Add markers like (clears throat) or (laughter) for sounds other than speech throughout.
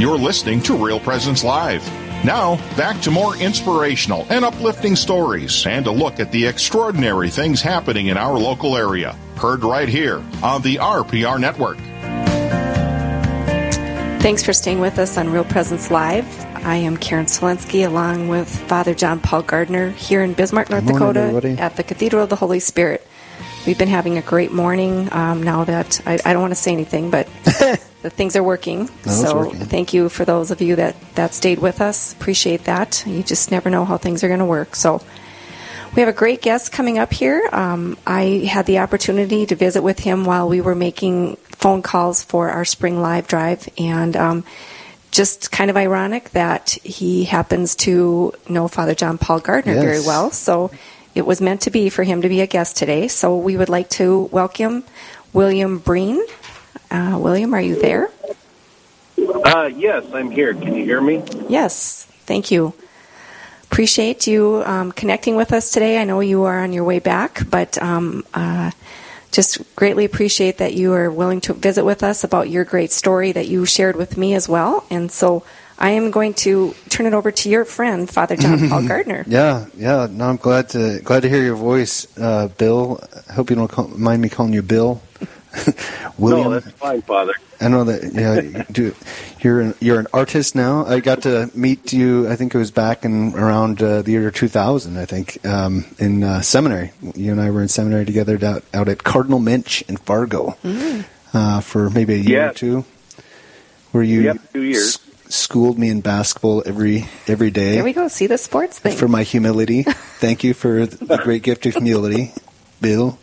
You're listening to Real Presence Live. Now, back to more inspirational and uplifting stories and a look at the extraordinary things happening in our local area. Heard right here on the RPR Network. Thanks for staying with us on Real Presence Live. I am Karen Selensky along with Father John Paul Gardner here in Bismarck, North morning, Dakota everybody. at the Cathedral of the Holy Spirit. We've been having a great morning um, now that I, I don't want to say anything, but (laughs) the things are working. it's so working. thank you for those of you that, that stayed with us. Appreciate that. You just never know how things are going to work. So we have a great guest coming up here. Um, I had the opportunity to visit with him while we were making phone calls for our spring live drive, and um, just kind of ironic that he happens to know Father John Paul Gardner Yes. very well. So it was meant to be for him to be a guest today. So we would like to welcome William Breen. Uh, William, are you there? Uh, yes, I'm here. Can you hear me? Yes, thank you. Appreciate you um, connecting with us today. I know you are on your way back, but um, uh, just greatly appreciate that you are willing to visit with us about your great story that you shared with me as well. And so I am going to turn it over to your friend, Father John (laughs) Paul Gardner. Yeah, yeah. No, I'm glad to glad to hear your voice, uh, Bill. I hope you don't call, mind me calling you Bill. (laughs) William, No, that's fine, Father. I know that. Yeah, you do you're an, you're an artist now. I got to meet you. I think it was back in around uh, the year 2000. I think um, in uh, seminary. You and I were in seminary together out, out at Cardinal Muench in Fargo uh, for maybe a year or two. Were you Yep, two years. S- schooled me in basketball every every day. There we go. See the sports thing. for my humility. Thank you for the great gift of humility, Bill.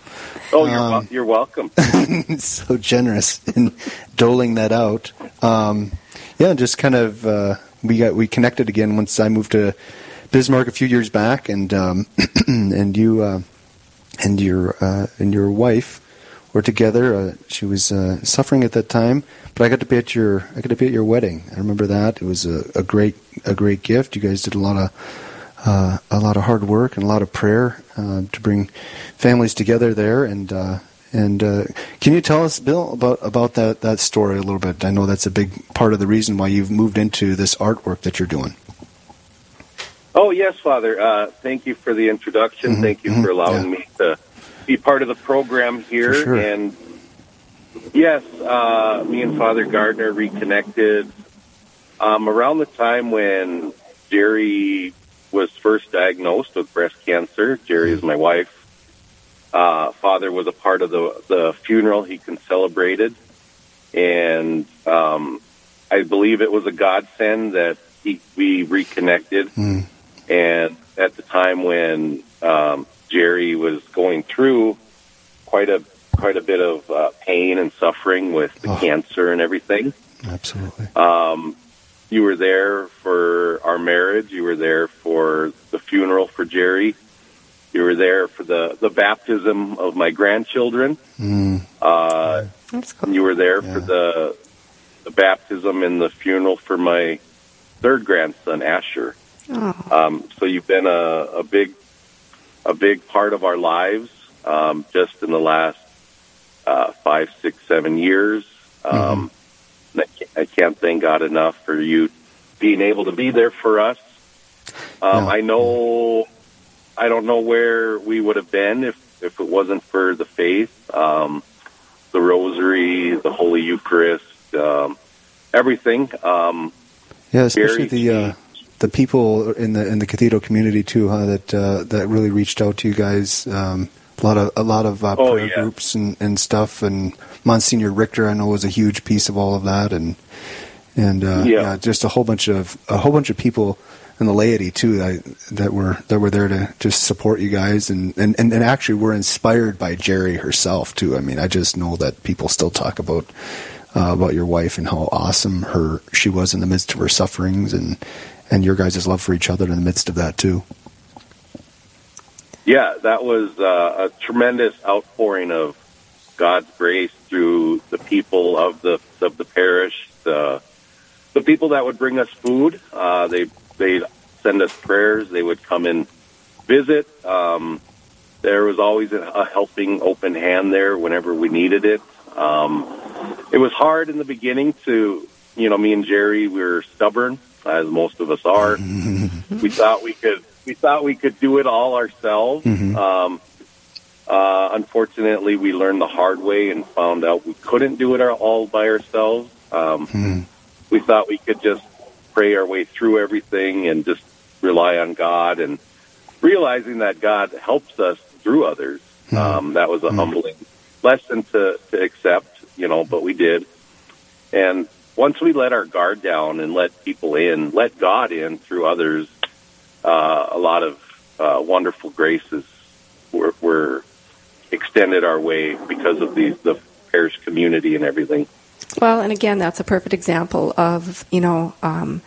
Oh, you're, wel- Um, you're welcome. (laughs) so generous in doling that out. Um, yeah, just kind of uh, we got we connected again once I moved to Bismarck a few years back, and um, (clears throat) and you uh, and your uh, and your wife were together. Uh, she was uh, suffering at that time, but I got to be at your I got to be at your wedding. I remember that it was a, a great a great gift. You guys did a lot of uh, a lot of hard work and a lot of prayer uh, to bring families together there. And uh, and uh, can you tell us, Bill, about about that that story a little bit? I know that's a big part of the reason why you've moved into this artwork that you're doing. Oh, yes, Father. Uh, thank you for the introduction. Mhm, Thank you mhm, for allowing yeah. me to be part of the program here. Sure. And yes, uh, me and Father Gardner reconnected um, around the time when Jerry was first diagnosed with breast cancer. Jerry is my wife. Uh, Father was a part of the the funeral he can celebrated, and um, I believe it was a godsend that he, we reconnected. Mm. And at the time when um, Jerry was going through quite a quite a bit of uh, pain and suffering with the Oh. cancer and everything, Absolutely. um, you were there for our marriage. You were there for the funeral for Jerry. You were there for the the baptism of my grandchildren. Mm. Uh, That's cool. you were there Yeah. for the the baptism and the funeral for my third grandson Asher. Oh, Um, so you've been a, a big, a big part of our lives um, just in the last uh, five, six, seven years. Um, and I, can't, I can't thank God enough for you being able to be there for us. Um, Yeah. I know, I don't know where we would have been if if it wasn't for the faith, um, the Rosary, the Holy Eucharist, um, everything. Um, Yeah, especially very the uh, the people in the in the cathedral community too, huh? That uh, that really reached out to you guys. Um, a lot of a lot of uh, Oh, prayer yeah. groups and, and stuff. And Monsignor Richter, I know, was a huge piece of all of that. And and uh, Yeah. yeah. just a whole bunch of a whole bunch of people and the laity too that, that were that were there to just support you guys and, and, and, and actually were inspired by Jerry herself too. I mean, I just know that people still talk about uh, about your wife and how awesome her she was in the midst of her sufferings and and your guys' love for each other in the midst of that too. Yeah, that was uh, a tremendous outpouring of God's grace through the people of the of the parish, the the people that would bring us food. Uh, they they send us prayers. They would come and visit. Um, there was always a, helping, open hand there whenever we needed it. Um, it was hard in the beginning to you know, me and Jerry, we were stubborn, as most of us are. (laughs) we thought we could, we thought we could do it all ourselves. Um, uh, unfortunately, we learned the hard way and found out we couldn't do it all by ourselves. Um, We thought we could just pray our way through everything and just rely on God and realizing that God helps us through others. Um, that was a humbling lesson to, to accept, you know, but we did. And once we let our guard down and let people in, let God in through others, uh, a lot of uh, wonderful graces were, were extended our way because of the, the parish community and everything. Well, and again, that's a perfect example of you know um,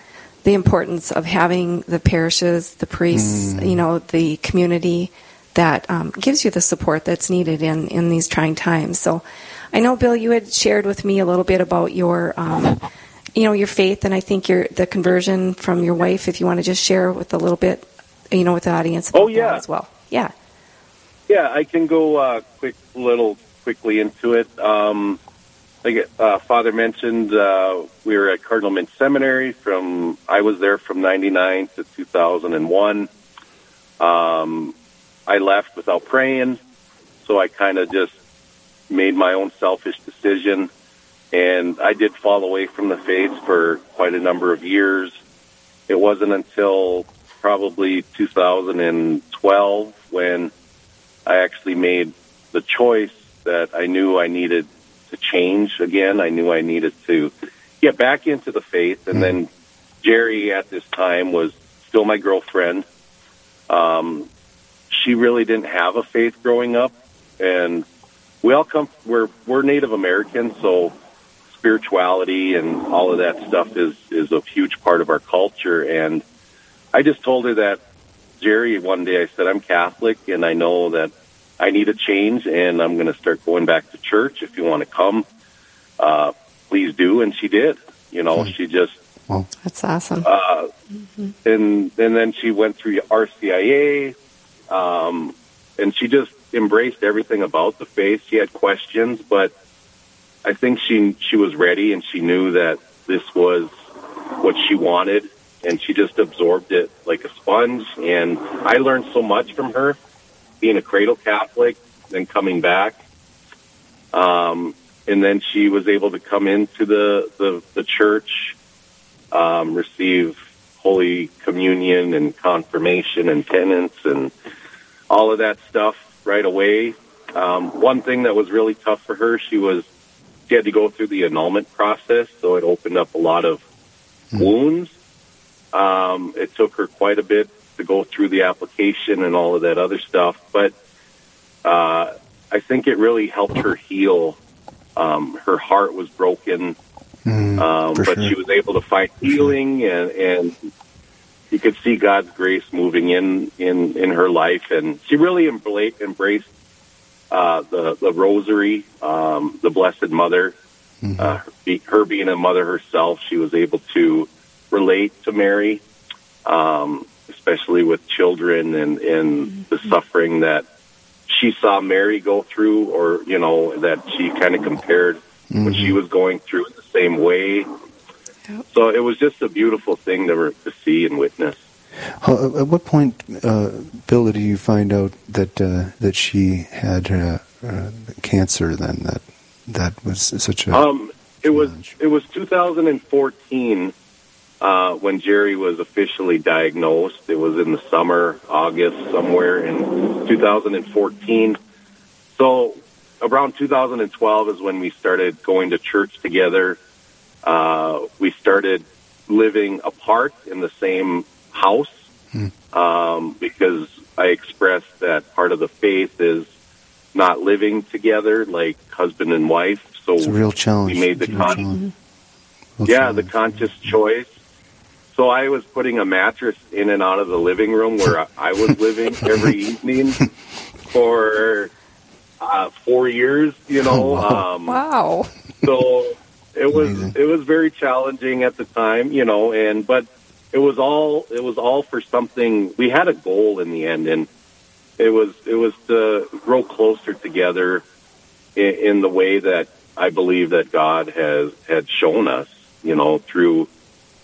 the importance of having the parishes, the priests, you know, the community that um, gives you the support that's needed in in these trying times. So, I know Bill, you had shared with me a little bit about your. Um, you know your faith, and I think your the conversion from your wife. If you want to just share with a little bit, you know, with the audience. Oh, yeah. as well. Yeah. Yeah, I can go uh, quick, little quickly into it. Um, like uh, Father mentioned, uh, we were at Cardinal Muench Seminary from. I was there from '99 to 2001. Um, I left without praying, so I kind of just made my own selfish decision, and I did fall away from the faith for quite a number of years. It wasn't until probably 2012 when I actually made the choice that I knew I needed to change again. I knew I needed to get back into the faith. And then Jerry at this time was still my girlfriend. Um, she really didn't have a faith growing up. And we all come, we're, we're Native Americans, so spirituality and all of that stuff is, is a huge part of our culture. And I just told her that Jerry one day I said, I'm Catholic and I know that I need a change and I'm going to start going back to church. If you want to come, uh, please do. And she did, you know, she just, That's awesome. uh, and, and then she went through RCIA, um, and she just embraced everything about the faith. She had questions, but I think she, she was ready and she knew that this was what she wanted and she just absorbed it like a sponge. And I learned so much from her being a cradle Catholic, then coming back. Um, and then she was able to come into the, the, the church, um, receive Holy Communion and confirmation and penance and all of that stuff right away. Um, one thing that was really tough for her, she was, she had to go through the annulment process, so it opened up a lot of wounds. Um, it took her quite a bit to go through the application and all of that other stuff, but uh, I think it really helped her heal. Um, her heart was broken, um, but sure. she was able to find healing, and, and you could see God's grace moving in in in her life, and she really embla- embraced uh, the the Rosary, um, the Blessed Mother. Uh, her, be- her being a mother herself, she was able to relate to Mary, um, especially with children and and the suffering that she saw Mary go through, or you know that she kind of compared what she was going through in the same way. So it was just a beautiful thing to, re- to see and witness. How, at what point, uh, Bill, did you find out that uh, that she had uh, uh, cancer? Then that that was such a Um, it was it was 2014 uh, when Jerry was officially diagnosed. It was in the summer, August, somewhere in 2014. So around 2012 is when we started going to church together. Uh, we started living apart in the same house um, because I expressed that part of the faith is not living together like husband and wife. So it's a real challenge. we made the con- challenge. Yeah, the conscious choice. So I was putting a mattress in and out of the living room where I- was living (laughs) every evening for uh, four years. You know, um, wow. so it was Amazing. it was very challenging at the time. You know, and but it was all it was all for something. We had a goal in the end, and it was it was to grow closer together in, in the way that I believe that God has had shown us. you know, through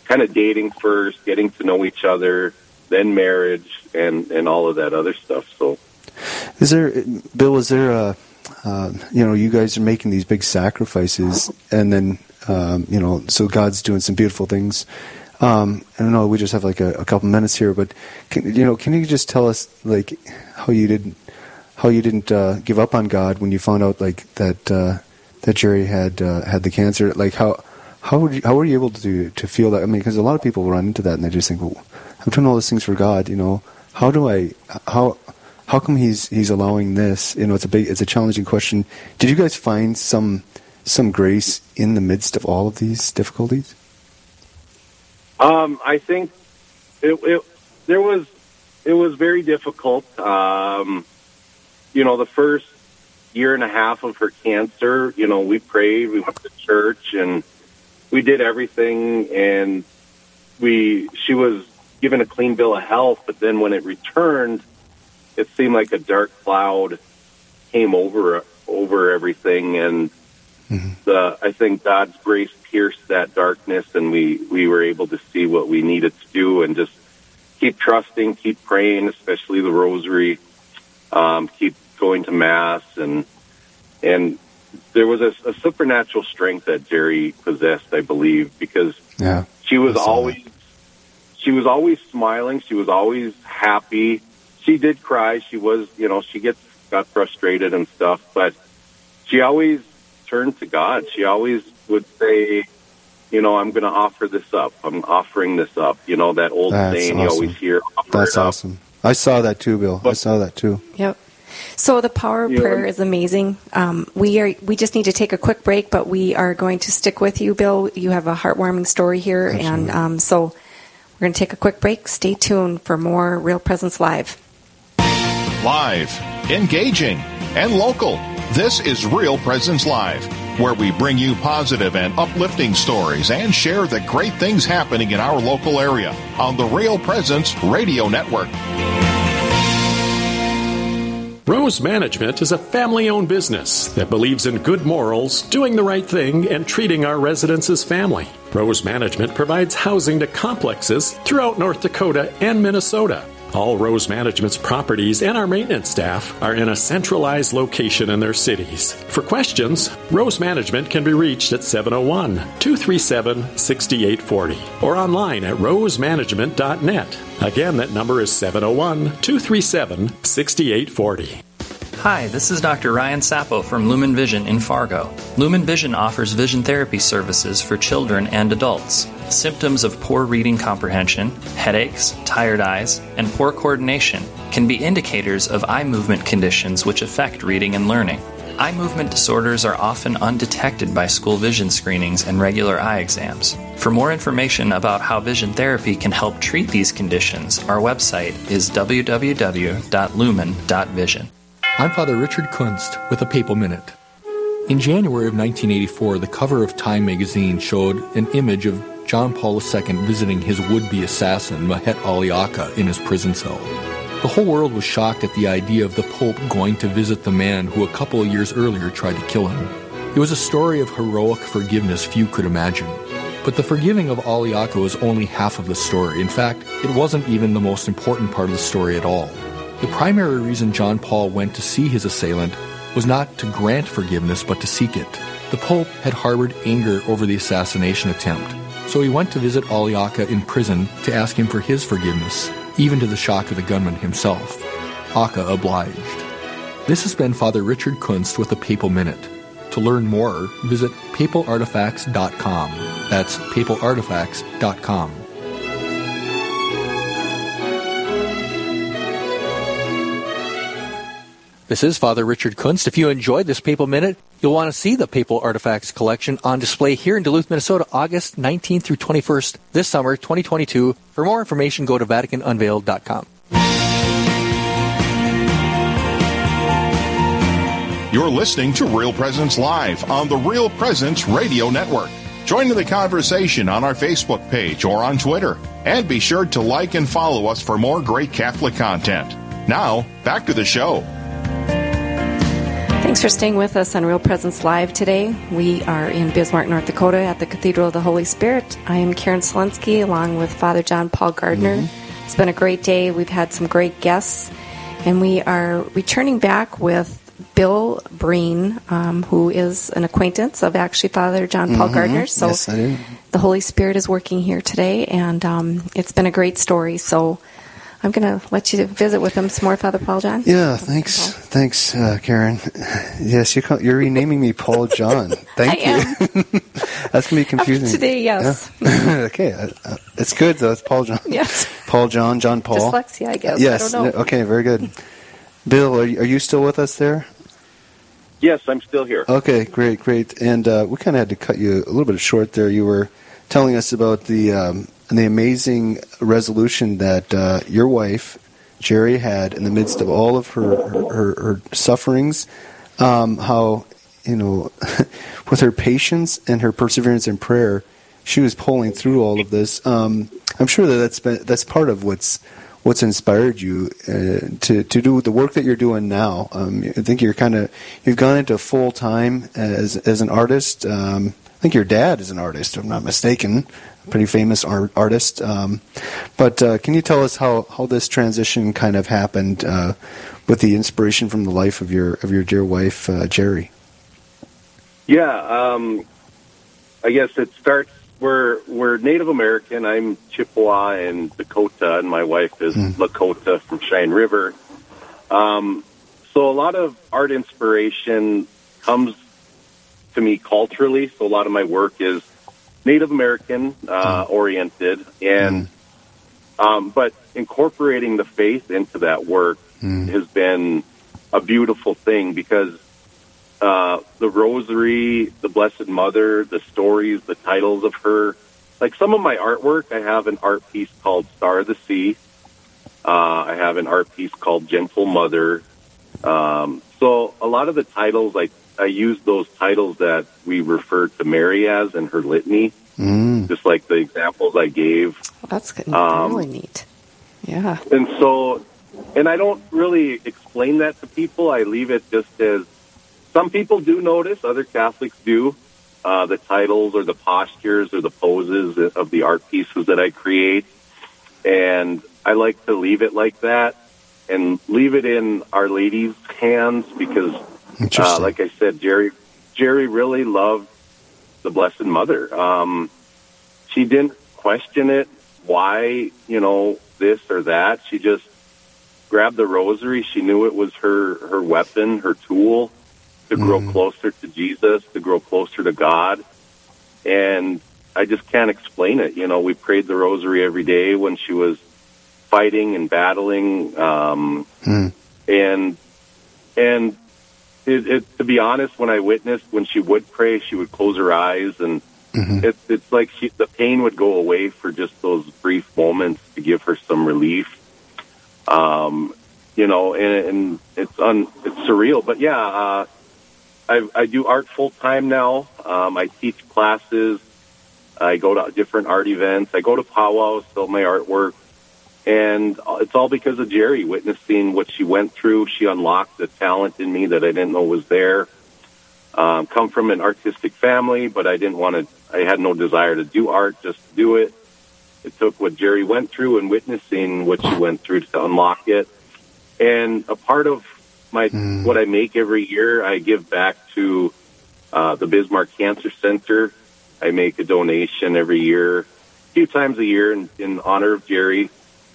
kind of dating first, getting to know each other, then marriage, and and all of that other stuff. So, is there, Bill? Is there a, uh, you know, you guys are making these big sacrifices, and then, um, you know, so God's doing some beautiful things. Um, I don't know. We just have like a, a couple minutes here, but can, you know, can you just tell us like how you didn't how you didn't uh, give up on God when you found out like that uh, that Jerry had uh, had the cancer? Like how how you, how were you able to to feel that? I mean, because a lot of people run into that and they just think, well, I'm doing all these things for God. You know, how do I how how come he's he's allowing this? You know, it's a big it's a challenging question. Did you guys find some some grace in the midst of all of these difficulties? Um, I think it, it there was it was very difficult. Um, you know, the first year and a half of her cancer, you know, we prayed, we went to church, and we did everything. And we, she was given a clean bill of health, but then when it returned, it seemed like a dark cloud came over over everything, and mm-hmm. the I think God's grace pierced that darkness, and we we were able to see what we needed to do, and just keep trusting, keep praying, especially the rosary, um, keep going to mass and and there was a, a supernatural strength that Jerry possessed, I believe, because yeah, she was always that. she was always smiling, she was always happy. She did cry. She was, you know, she gets got frustrated and stuff, but she always turned to God. She always would say, you know, I'm going to offer this up. I'm offering this up. You know, that old That's saying awesome. you always hear. That's awesome. I saw that too, Bill. But, I saw that too. Yep. So the power of prayer is amazing. Um, we are we just need to take a quick break, but we are going to stick with you, Bill. You have a heartwarming story here, Absolutely. and um, so we're going to take a quick break. Stay tuned for more Real Presence Live. Live, engaging, and local. This is Real Presence Live, where we bring you positive and uplifting stories and share the great things happening in our local area on the Real Presence Radio Network. Rose Management is a family owned business that believes in good morals, doing the right thing, and treating our residents as family. Rose Management provides housing to complexes throughout North Dakota and Minnesota. All Rose Management's properties and our maintenance staff are in a centralized location in their cities. For questions, Rose Management can be reached at 701 237 6840 or online at rosemanagement.net. Again, that number is 701 237 6840. Hi, this is Dr. Ryan Sappo from Lumen Vision in Fargo. Lumen Vision offers vision therapy services for children and adults. Symptoms of poor reading comprehension, headaches, tired eyes, and poor coordination can be indicators of eye movement conditions which affect reading and learning. Eye movement disorders are often undetected by school vision screenings and regular eye exams. For more information about how vision therapy can help treat these conditions, our website is www.lumen.vision. I'm Father Richard Kunst with a Papal Minute. In January of 1984, the cover of Time magazine showed an image of John Paul II visiting his would be assassin, Mehmet Ali Agca, in his prison cell. The whole world was shocked at the idea of the Pope going to visit the man who a couple of years earlier tried to kill him. It was a story of heroic forgiveness few could imagine. But the forgiving of Aliaka was only half of the story. In fact, it wasn't even the most important part of the story at all. The primary reason John Paul went to see his assailant was not to grant forgiveness, but to seek it. The Pope had harbored anger over the assassination attempt, so he went to visit Ali Agca in prison to ask him for his forgiveness, even to the shock of the gunman himself. Agca obliged. This has been Father Richard Kunst with the Papal Minute. To learn more, visit papalartifacts.com. That's papalartifacts.com. This is Father Richard Kunst. If you enjoyed this Papal Minute, you'll want to see the Papal Artifacts collection on display here in Duluth, Minnesota, August 19th through 21st this summer, 2022. For more information, go to VaticanUnveiled.com. You're listening to Real Presence Live on the Real Presence Radio Network. Join in the conversation on our Facebook page or on Twitter. And be sure to like and follow us for more great Catholic content. Now, back to the show. Thanks for staying with us on Real Presence Live today. We are in Bismarck, North Dakota at the Cathedral of the Holy Spirit. I am Karen Selensky along with Father John Paul Gardner. Mm-hmm. It's been a great day. We've had some great guests, and we are returning back with Bill Breen, um, who is an acquaintance of actually Father John Paul mm-hmm. Gardner. So yes, the Holy Spirit is working here today, and um, it's been a great story. So I'm going to let you visit with them some more, Father Paul John. Yeah, thanks, thanks, uh, Karen. (laughs) Yes, you're, you're renaming me Paul John. Thank you. (laughs) That's going to be confusing today. Yes. Yeah. (laughs) okay, uh, uh, it's good though. It's Paul John. Yes. Paul John, John Paul. Dyslexia, I guess. Yes. I okay, very good. Bill, are you, are you still with us there? Yes, I'm still here. Okay, great, great. And uh, we kind of had to cut you a little bit short there. You were telling us about the um, the amazing resolution that uh, your wife Jerry had in the midst of all of her her, her sufferings. Um, how you know, (laughs) with her patience and her perseverance in prayer, she was pulling through all of this. Um, I'm sure that that's been that's part of what's what's inspired you uh, to to do the work that you're doing now. Um, I think you're kind of you've gone into full time as as an artist. Um, think your dad is an artist, if I'm not mistaken, a pretty famous art, artist. Um, but uh, can you tell us how, how this transition kind of happened uh, with the inspiration from the life of your of your dear wife, uh, Jerry? Yeah, um, I guess it starts. We're we're Native American. I'm Chippewa and Dakota, and my wife is mm. Lakota from Cheyenne River. Um, so a lot of art inspiration comes to me culturally. So a lot of my work is Native American uh, mm. oriented, and mm. um, but incorporating the faith into that work mm. has been a beautiful thing because uh, the Rosary, the Blessed Mother, the stories, the titles of her. Like some of my artwork, I have an art piece called Star of the Sea. Uh, I have an art piece called Gentle Mother. Um, so a lot of the titles, like I use those titles that we refer to Mary as in her litany, mm. just like the examples I gave. Well, that's good. Um, really neat. Yeah. And so, and I don't really explain that to people. I leave it just as some people do notice, other Catholics do, uh, the titles or the postures or the poses of the art pieces that I create. And I like to leave it like that and leave it in Our Lady's hands because uh, like I said, Jerry Jerry really loved the Blessed Mother. Um, she didn't question it. Why, you know, this or that. She just grabbed the rosary. She knew it was her her weapon, her tool to grow mm. closer to Jesus, to grow closer to God. And I just can't explain it. You know, we prayed the rosary every day when she was fighting and battling. Um, mm. And and it, it, to be honest, when I witnessed when she would pray, she would close her eyes, and mm-hmm. it, it's like she, the pain would go away for just those brief moments to give her some relief. Um, you know, and, and it's un, it's surreal, but yeah, uh, I, I do art full time now. Um, I teach classes. I go to different art events. I go to powwows, sell my artwork. And it's all because of Jerry witnessing what she went through. She unlocked a talent in me that I didn't know was there. Um, come from an artistic family, but I didn't want to, I had no desire to do art, just to do it. It took what Jerry went through and witnessing what she went through to unlock it. And a part of my, mm. what I make every year, I give back to, uh, the Bismarck Cancer Center. I make a donation every year, a few times a year in, in honor of Jerry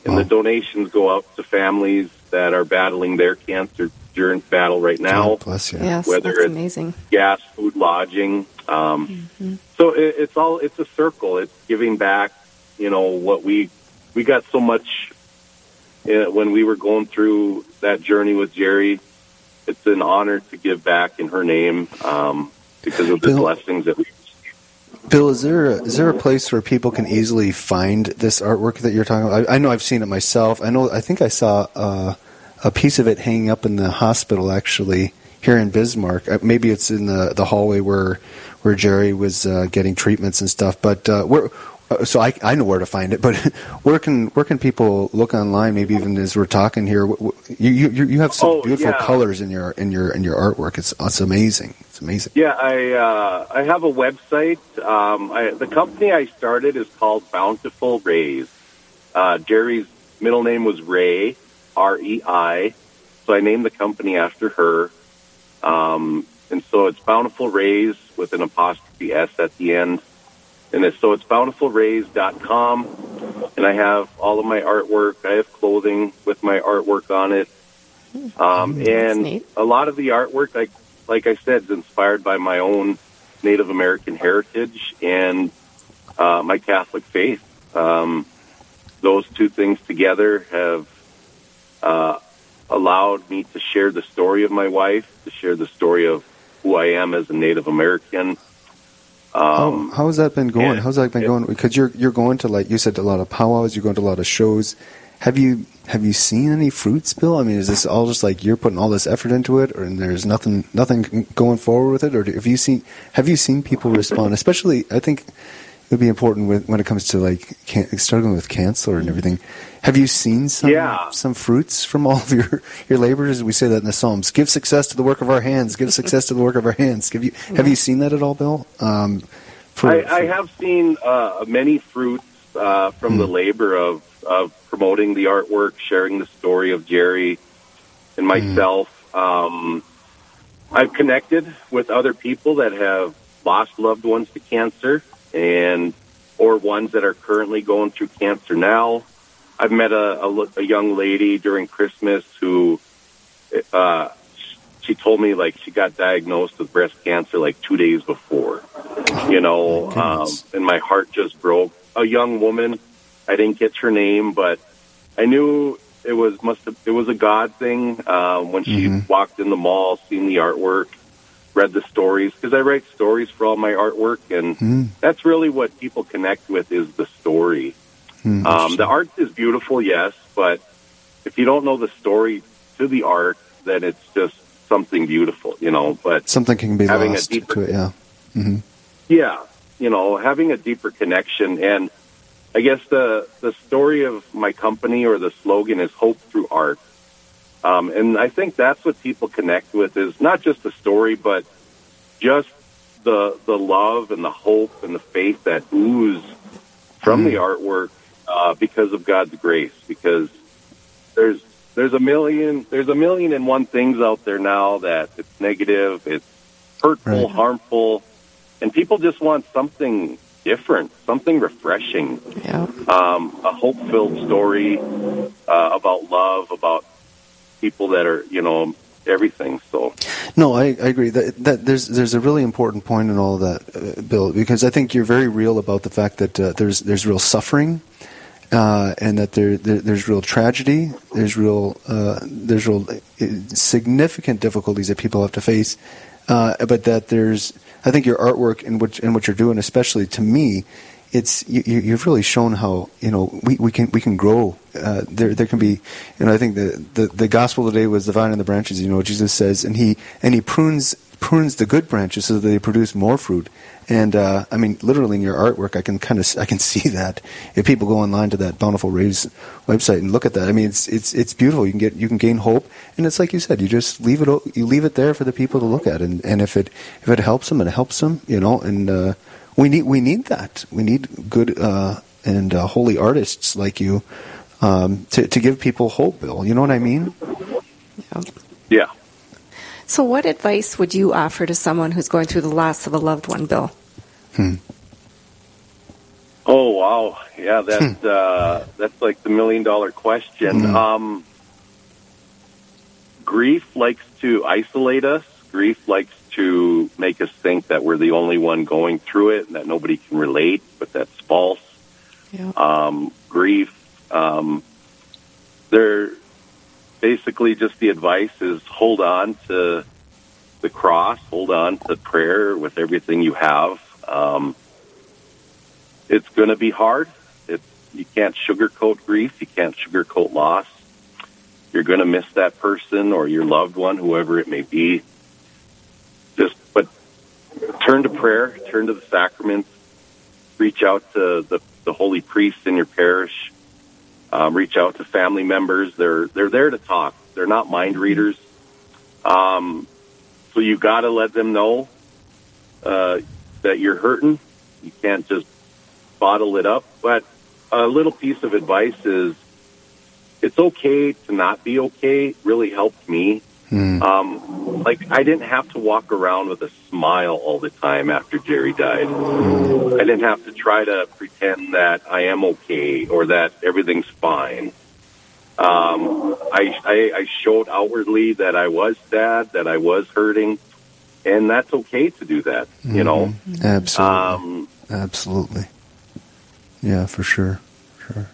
and the donations go out to families that are battling their cancer during battle right now. bless you. Yes, whether that's it's amazing. gas, food, lodging. Um, mm-hmm. So it, it's all it's a circle. It's giving back. You know what we we got so much uh, when we were going through that journey with Jerry. It's an honor to give back in her name um, because of the Bill, blessings that we Bill, is there a, is there a place where people can easily find this artwork that you're talking about? I, I know I've seen it myself. I know I think I saw uh, a piece of it hanging up in the hospital actually here in Bismarck. Uh, maybe it's in the the hallway where where Jerry was uh, getting treatments and stuff. But uh, where so I, I know where to find it, but (laughs) where can where can people look online? Maybe even as we're talking here, you you you have some Oh, beautiful yeah. colors in your in your in your artwork. It's it's amazing. It's amazing. Yeah, I uh, I have a website. Um, I, the company I started is called Bountiful Rays. Uh, Jerry's middle name was Ray, R E I, so I named the company after her. Um, and so it's Bountiful Rays with an apostrophe S at the end. And it's, so it's bountifulrays.com. And I have all of my artwork. I have clothing with my artwork on it. Um, and a lot of the artwork, like, like I said, is inspired by my own Native American heritage and uh, my Catholic faith. Um, those two things together have uh, allowed me to share the story of my wife, to share the story of who I am as a Native American. Um, how, how's that been going? how's that been it- going? Because you're you're going to like you said a lot of powwows. You're going to a lot of shows. Have you have you seen any fruits, Bill? I mean, is this all just like you're putting all this effort into it, or and there's nothing nothing going forward with it, or have you seen have you seen people respond? Especially, I think would be important with, when it comes to like can, struggling with cancer and everything. Have you seen some Yeah. some fruits from all of your your labors? We say that in the Psalms. Give success to the work of our hands. Give success to the work of our hands. Give you have you seen that at all, Bill? Um, for- I, I have seen uh, many fruits uh, from the labor of, of promoting the artwork, sharing the story of Jerry and myself. Um, I've connected with other people that have lost loved ones to cancer and or ones that are currently going through cancer now. I've met a, a, a young lady during Christmas who uh, she told me like she got diagnosed with breast cancer like two days before you know, um, and my heart just broke. A young woman, I didn't get her name, but I knew it was must have, it was a God thing um, when she walked in the mall, seen the artwork, read the stories because I write stories for all my artwork, and hmm. that's really what people connect with is the story. Hmm, um, the art is beautiful, yes, but if you don't know the story to the art, then it's just something beautiful, you know. But something can be having a lost deeper- to it. Yeah. Mm-hmm. yeah, you know, having a deeper connection and I guess the the story of my company or the slogan is hope through art. Um, and I think that's what people connect with is not just the story, but just the the love and the hope and the faith that ooze from the artwork uh, because of God's grace. Because there's there's a million there's a million and one things out there now that it's negative, it's hurtful, Right. harmful, and people just want something different, something refreshing, Yeah. um, a hope-filled story uh, about love, about people that are you know everything. So No, I, I agree that, that there's there's a really important point in all that, uh, Bill, because I think you're very real about the fact that uh, there's there's real suffering, uh, and that there, there there's real tragedy, there's real uh, there's real uh, significant difficulties that people have to face, uh, but that there's I think your artwork and what and what you're doing, especially to me, it's you, you- you've really shown how you know we, we can we can grow. Uh, there there can be you know I think the, the the gospel today was the vine and the branches. You know Jesus says, and he and he prunes prunes the good branches so that they produce more fruit. And uh, I mean, literally in your artwork, I can kind of I can (laughs) see that. If people go online to that Bountiful Rays website and look at that, I mean, it's it's it's beautiful. You can get you can gain hope, and it's like you said, you just leave it you leave it there for the people to look at, and and if it if it helps them, it helps them, you know. And uh, we need we need that. We need good uh, and uh, holy artists like you um, to to give people hope. Bill, you know what I mean? yeah. yeah. So, what advice would you offer to someone who's going through the loss of a loved one, Bill? Oh wow, yeah, that's uh, that's like the million dollar question. Um, grief likes to isolate us. Grief likes to make us think that we're the only one going through it and that nobody can relate, but that's false. Yeah. Um, grief, um, they're basically just the advice is hold on to the cross, hold on to prayer with everything you have. Um, it's going to be hard. It's you can't sugarcoat grief. You can't sugarcoat loss. You're going to miss that person or your loved one, whoever it may be. Turn to prayer, turn to the sacraments, reach out to the, the holy priest in your parish. Um, reach out to family members. They're they're there to talk. They're not mind readers. Um, so you got to let them know uh, that you're hurting. You can't just bottle it up. But a little piece of advice is it's okay to not be okay. Really helped me. Hmm. Um, like I didn't have to walk around with a smile all the time after Jerry died. I didn't have to try to pretend that I am okay or that everything's fine. Um, I, I, I showed outwardly that I was sad, that I was hurting, and that's okay to do that. You know, Absolutely. um, Absolutely. Yeah, for sure. Sure.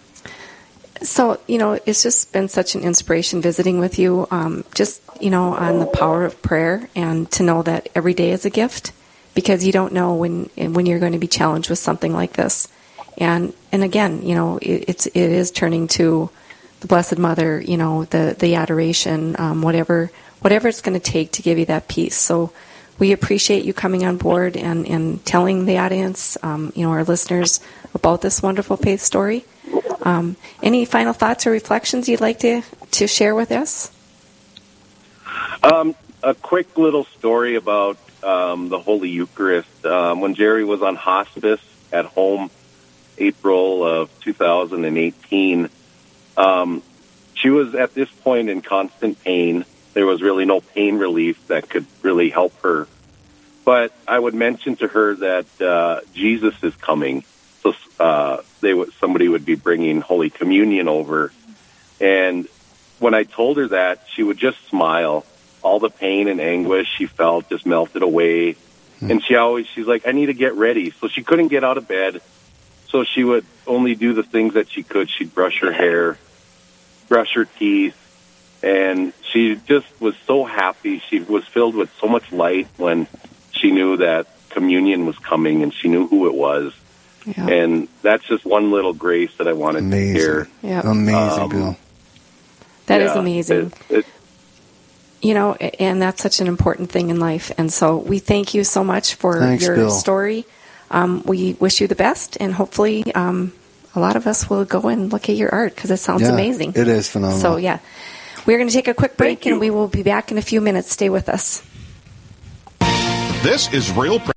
So, you know, it's just been such an inspiration visiting with you, um, just, you know, on the power of prayer and to know that every day is a gift because you don't know when, when you're going to be challenged with something like this. And, and again, you know, it, it's, it is turning to the Blessed Mother, you know, the, the adoration, um, whatever, whatever it's going to take to give you that peace. So we appreciate you coming on board and, and telling the audience, um, you know, our listeners about this wonderful faith story. Um, any final thoughts or reflections you'd like to, to share with us? Um, a quick little story about um, the Holy Eucharist. Um, when Jerry was on hospice at home, April of 2018, um, she was at this point in constant pain. There was really no pain relief that could really help her. But I would mention to her that uh, Jesus is coming. So uh, they would, somebody would be bringing Holy Communion over. And when I told her that, she would just smile. All the pain and anguish she felt just melted away. And she always, she's like, I need to get ready. So she couldn't get out of bed. So she would only do the things that she could. She'd brush her hair, brush her teeth, and she just was so happy. She was filled with so much light when she knew that communion was coming and she knew who it was. Yeah. And that's just one little grace that I wanted Amazing. to hear. Yeah. Amazing, Um, Bill. That is Yeah, amazing. It, it, you know, and that's such an important thing in life. And so we thank you so much for Thanks, your Bill. story. Um, we wish you the best, and hopefully, um, a lot of us will go and look at your art because it sounds Yeah, amazing. it is phenomenal. So, yeah. We're going to take a quick break, and we will be back in a few minutes. Stay with us. This is Real Presence Live,